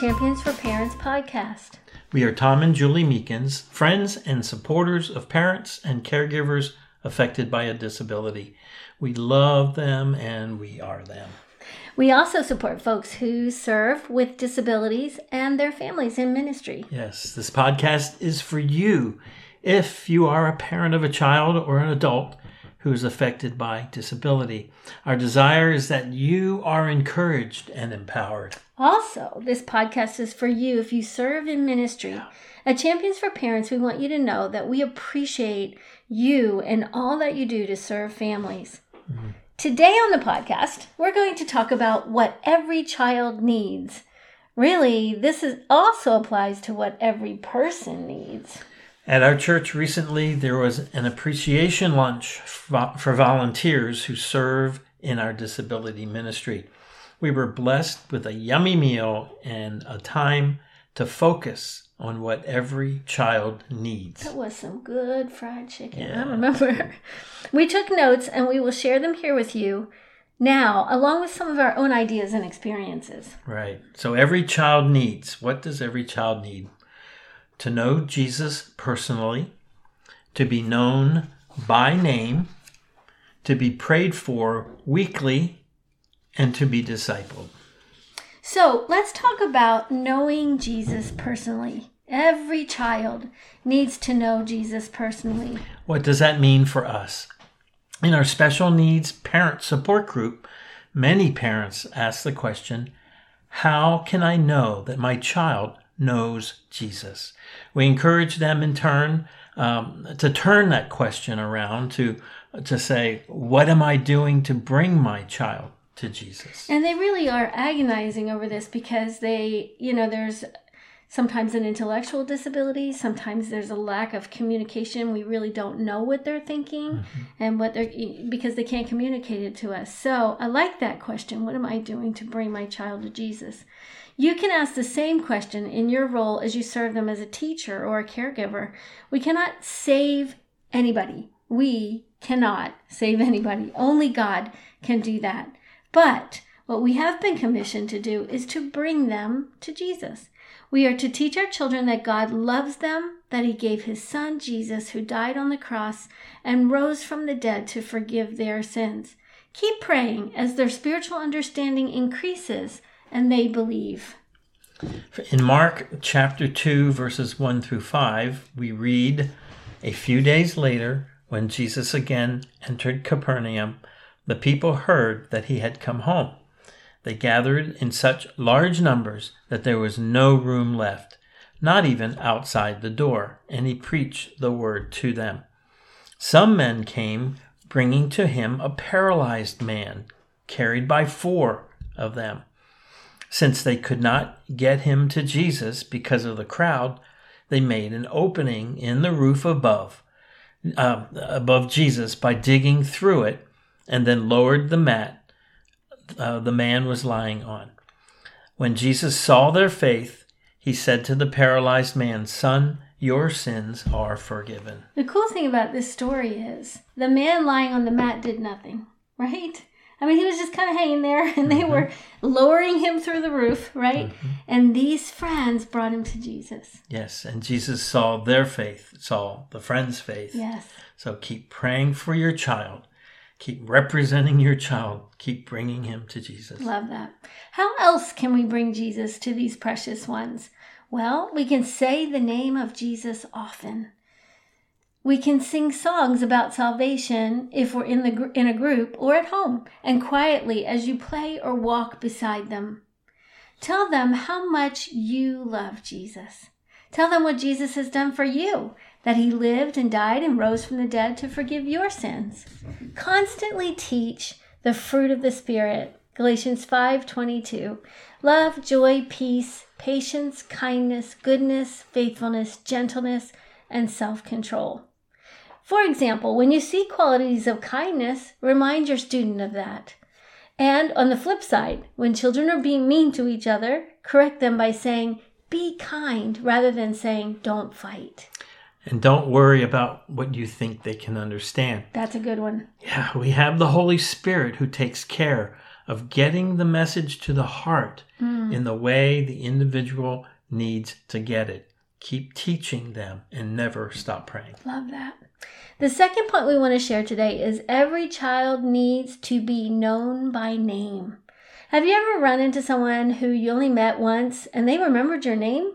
Champions for Parents podcast. We are Tom and Julie Meekins, friends and supporters of parents and caregivers affected by a disability. We love them and we are them. We also support folks who serve with disabilities and their families in ministry. Yes, this podcast is for you if you are a parent of a child or an adult who is affected by disability. Our desire is that you are encouraged and empowered. Also, this podcast is for you if you serve in ministry. At Champions for Parents, we want you to know that we appreciate you and all that you do to serve families. Mm-hmm. Today on the podcast, we're going to talk about what every child needs. Really, this is also applies to what every person needs. At our church recently, there was an appreciation lunch for volunteers who serve in our disability ministry. We were blessed with a yummy meal and a time to focus on what every child needs. That was some good fried chicken. Yeah. I remember. We took notes and we will share them here with you now, along with some of our own ideas and experiences. Right. So every child needs. What does every child need? To know Jesus personally, to be known by name, to be prayed for weekly, and to be discipled. So let's talk about knowing Jesus personally. Every child needs to know Jesus personally. What does that mean for us? In our special needs parent support group, many parents ask the question How can I know that my child knows Jesus? We encourage them in turn um, to turn that question around to to say, "What am I doing to bring my child to Jesus?" And they really are agonizing over this because they, you know, there's sometimes an intellectual disability sometimes there's a lack of communication we really don't know what they're thinking mm-hmm. and what they're because they can't communicate it to us so i like that question what am i doing to bring my child to jesus you can ask the same question in your role as you serve them as a teacher or a caregiver. We cannot save anybody. We cannot save anybody. Only God can do that. But what we have been commissioned to do is to bring them to Jesus. We are to teach our children that God loves them, that He gave His Son Jesus, who died on the cross and rose from the dead to forgive their sins. Keep praying as their spiritual understanding increases and they believe. In Mark chapter 2, verses 1 through 5, we read A few days later, when Jesus again entered Capernaum, the people heard that he had come home. They gathered in such large numbers that there was no room left, not even outside the door, and he preached the word to them. Some men came bringing to him a paralyzed man, carried by four of them. Since they could not get him to Jesus because of the crowd, they made an opening in the roof above, uh, above Jesus by digging through it, and then lowered the mat uh, the man was lying on. When Jesus saw their faith, he said to the paralyzed man, Son, your sins are forgiven. The cool thing about this story is the man lying on the mat did nothing, right? I mean, he was just kind of hanging there, and they mm-hmm. were lowering him through the roof, right? Mm-hmm. And these friends brought him to Jesus. Yes, and Jesus saw their faith, saw the friends' faith. Yes. So keep praying for your child. Keep representing your child. Keep bringing him to Jesus. Love that. How else can we bring Jesus to these precious ones? Well, we can say the name of Jesus often. We can sing songs about salvation if we're in the in a group or at home and quietly as you play or walk beside them. Tell them how much you love Jesus. Tell them what Jesus has done for you, that he lived and died and rose from the dead to forgive your sins. Constantly teach the fruit of the spirit. Galatians 5:22. Love, joy, peace, patience, kindness, goodness, faithfulness, gentleness, and self-control. For example, when you see qualities of kindness, remind your student of that. And on the flip side, when children are being mean to each other, correct them by saying, be kind, rather than saying, don't fight. And don't worry about what you think they can understand. That's a good one. Yeah, we have the Holy Spirit who takes care of getting the message to the heart hmm. in the way the individual needs to get it. Keep teaching them and never stop praying. Love that. The second point we want to share today is every child needs to be known by name. Have you ever run into someone who you only met once and they remembered your name?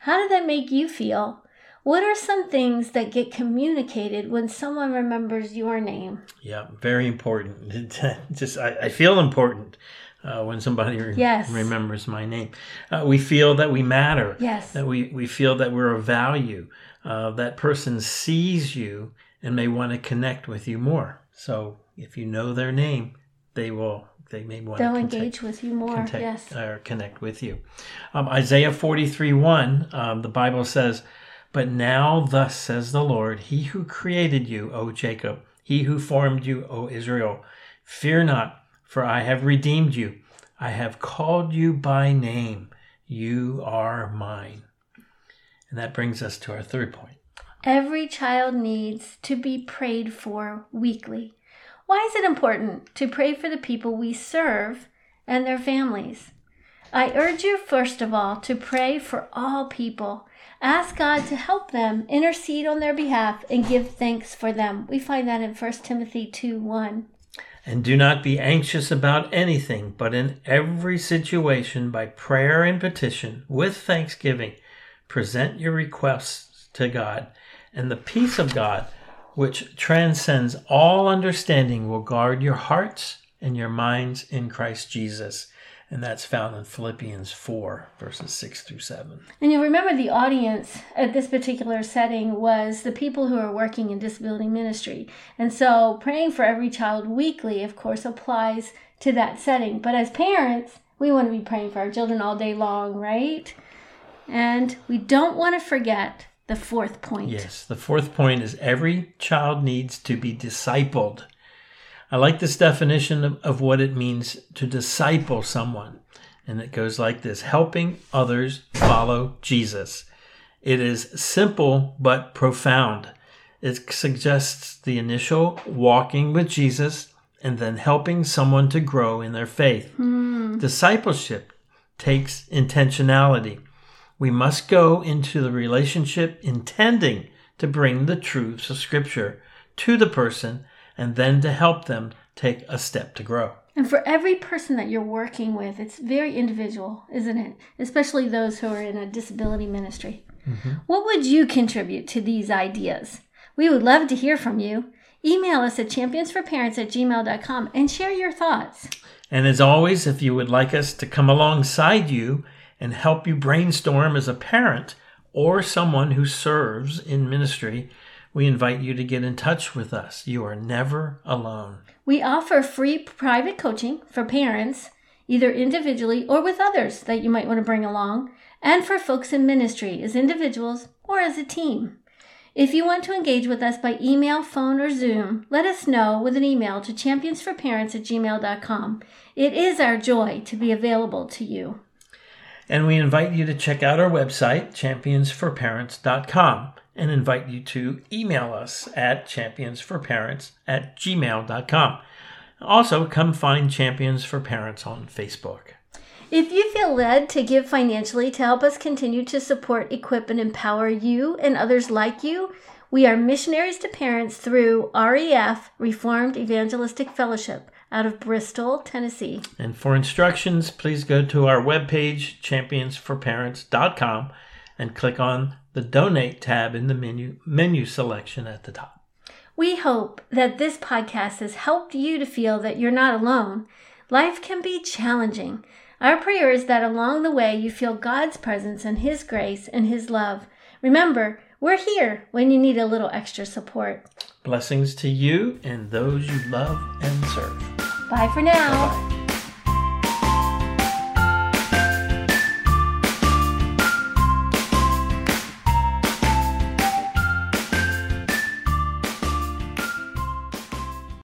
How did that make you feel? What are some things that get communicated when someone remembers your name? Yeah, very important. Just I, I feel important uh, when somebody re- Yes. remembers my name. Uh, we feel that we matter. Yes. That we, we feel that we're of value. Uh, that person sees you and may want to connect with you more. So if you know their name, they will. They may want They'll to engage with you more. contact, yes. or connect with you. Um, Isaiah 43 1, um, the Bible says, But now thus says the Lord, He who created you, O Jacob, He who formed you, O Israel, fear not, for I have redeemed you. I have called you by name. You are mine. And that brings us to our third point. Every child needs to be prayed for weekly. Why is it important to pray for the people we serve and their families? I urge you, first of all, to pray for all people. Ask God to help them, intercede on their behalf, and give thanks for them. We find that in 1 Timothy 2 1. And do not be anxious about anything, but in every situation, by prayer and petition, with thanksgiving, present your requests to God. And the peace of God, which transcends all understanding, will guard your hearts and your minds in Christ Jesus. And that's found in Philippians 4, verses 6 through 7. And you remember the audience at this particular setting was the people who are working in disability ministry. And so praying for every child weekly, of course, applies to that setting. But as parents, we want to be praying for our children all day long, right? And we don't want to forget the fourth point. Yes, the fourth point is every child needs to be discipled. I like this definition of, of what it means to disciple someone. And it goes like this helping others follow Jesus. It is simple but profound. It suggests the initial walking with Jesus and then helping someone to grow in their faith. Hmm. Discipleship takes intentionality. We must go into the relationship intending to bring the truths of Scripture to the person and then to help them take a step to grow. And for every person that you're working with, it's very individual, isn't it? Especially those who are in a disability ministry. Mm-hmm. What would you contribute to these ideas? We would love to hear from you. Email us at championsforparents at gmail.com and share your thoughts. And as always, if you would like us to come alongside you and help you brainstorm as a parent or someone who serves in ministry, we invite you to get in touch with us. You are never alone. We offer free private coaching for parents, either individually or with others that you might want to bring along, and for folks in ministry as individuals or as a team. If you want to engage with us by email, phone, or Zoom, let us know with an email to championsforparents at gmail.com. It is our joy to be available to you. And we invite you to check out our website, championsforparents.com, and invite you to email us at championsforparents at gmail.com. Also, come find Champions for Parents on Facebook. If you feel led to give financially to help us continue to support, equip, and empower you and others like you, we are missionaries to parents through REF, Reformed Evangelistic Fellowship, out of Bristol, Tennessee. And for instructions, please go to our webpage, championsforparents.com, and click on the Donate tab in the menu, menu selection at the top. We hope that this podcast has helped you to feel that you're not alone. Life can be challenging. Our prayer is that along the way you feel God's presence and His grace and His love. Remember, we're here when you need a little extra support. Blessings to you and those you love and serve. Bye for now. Bye.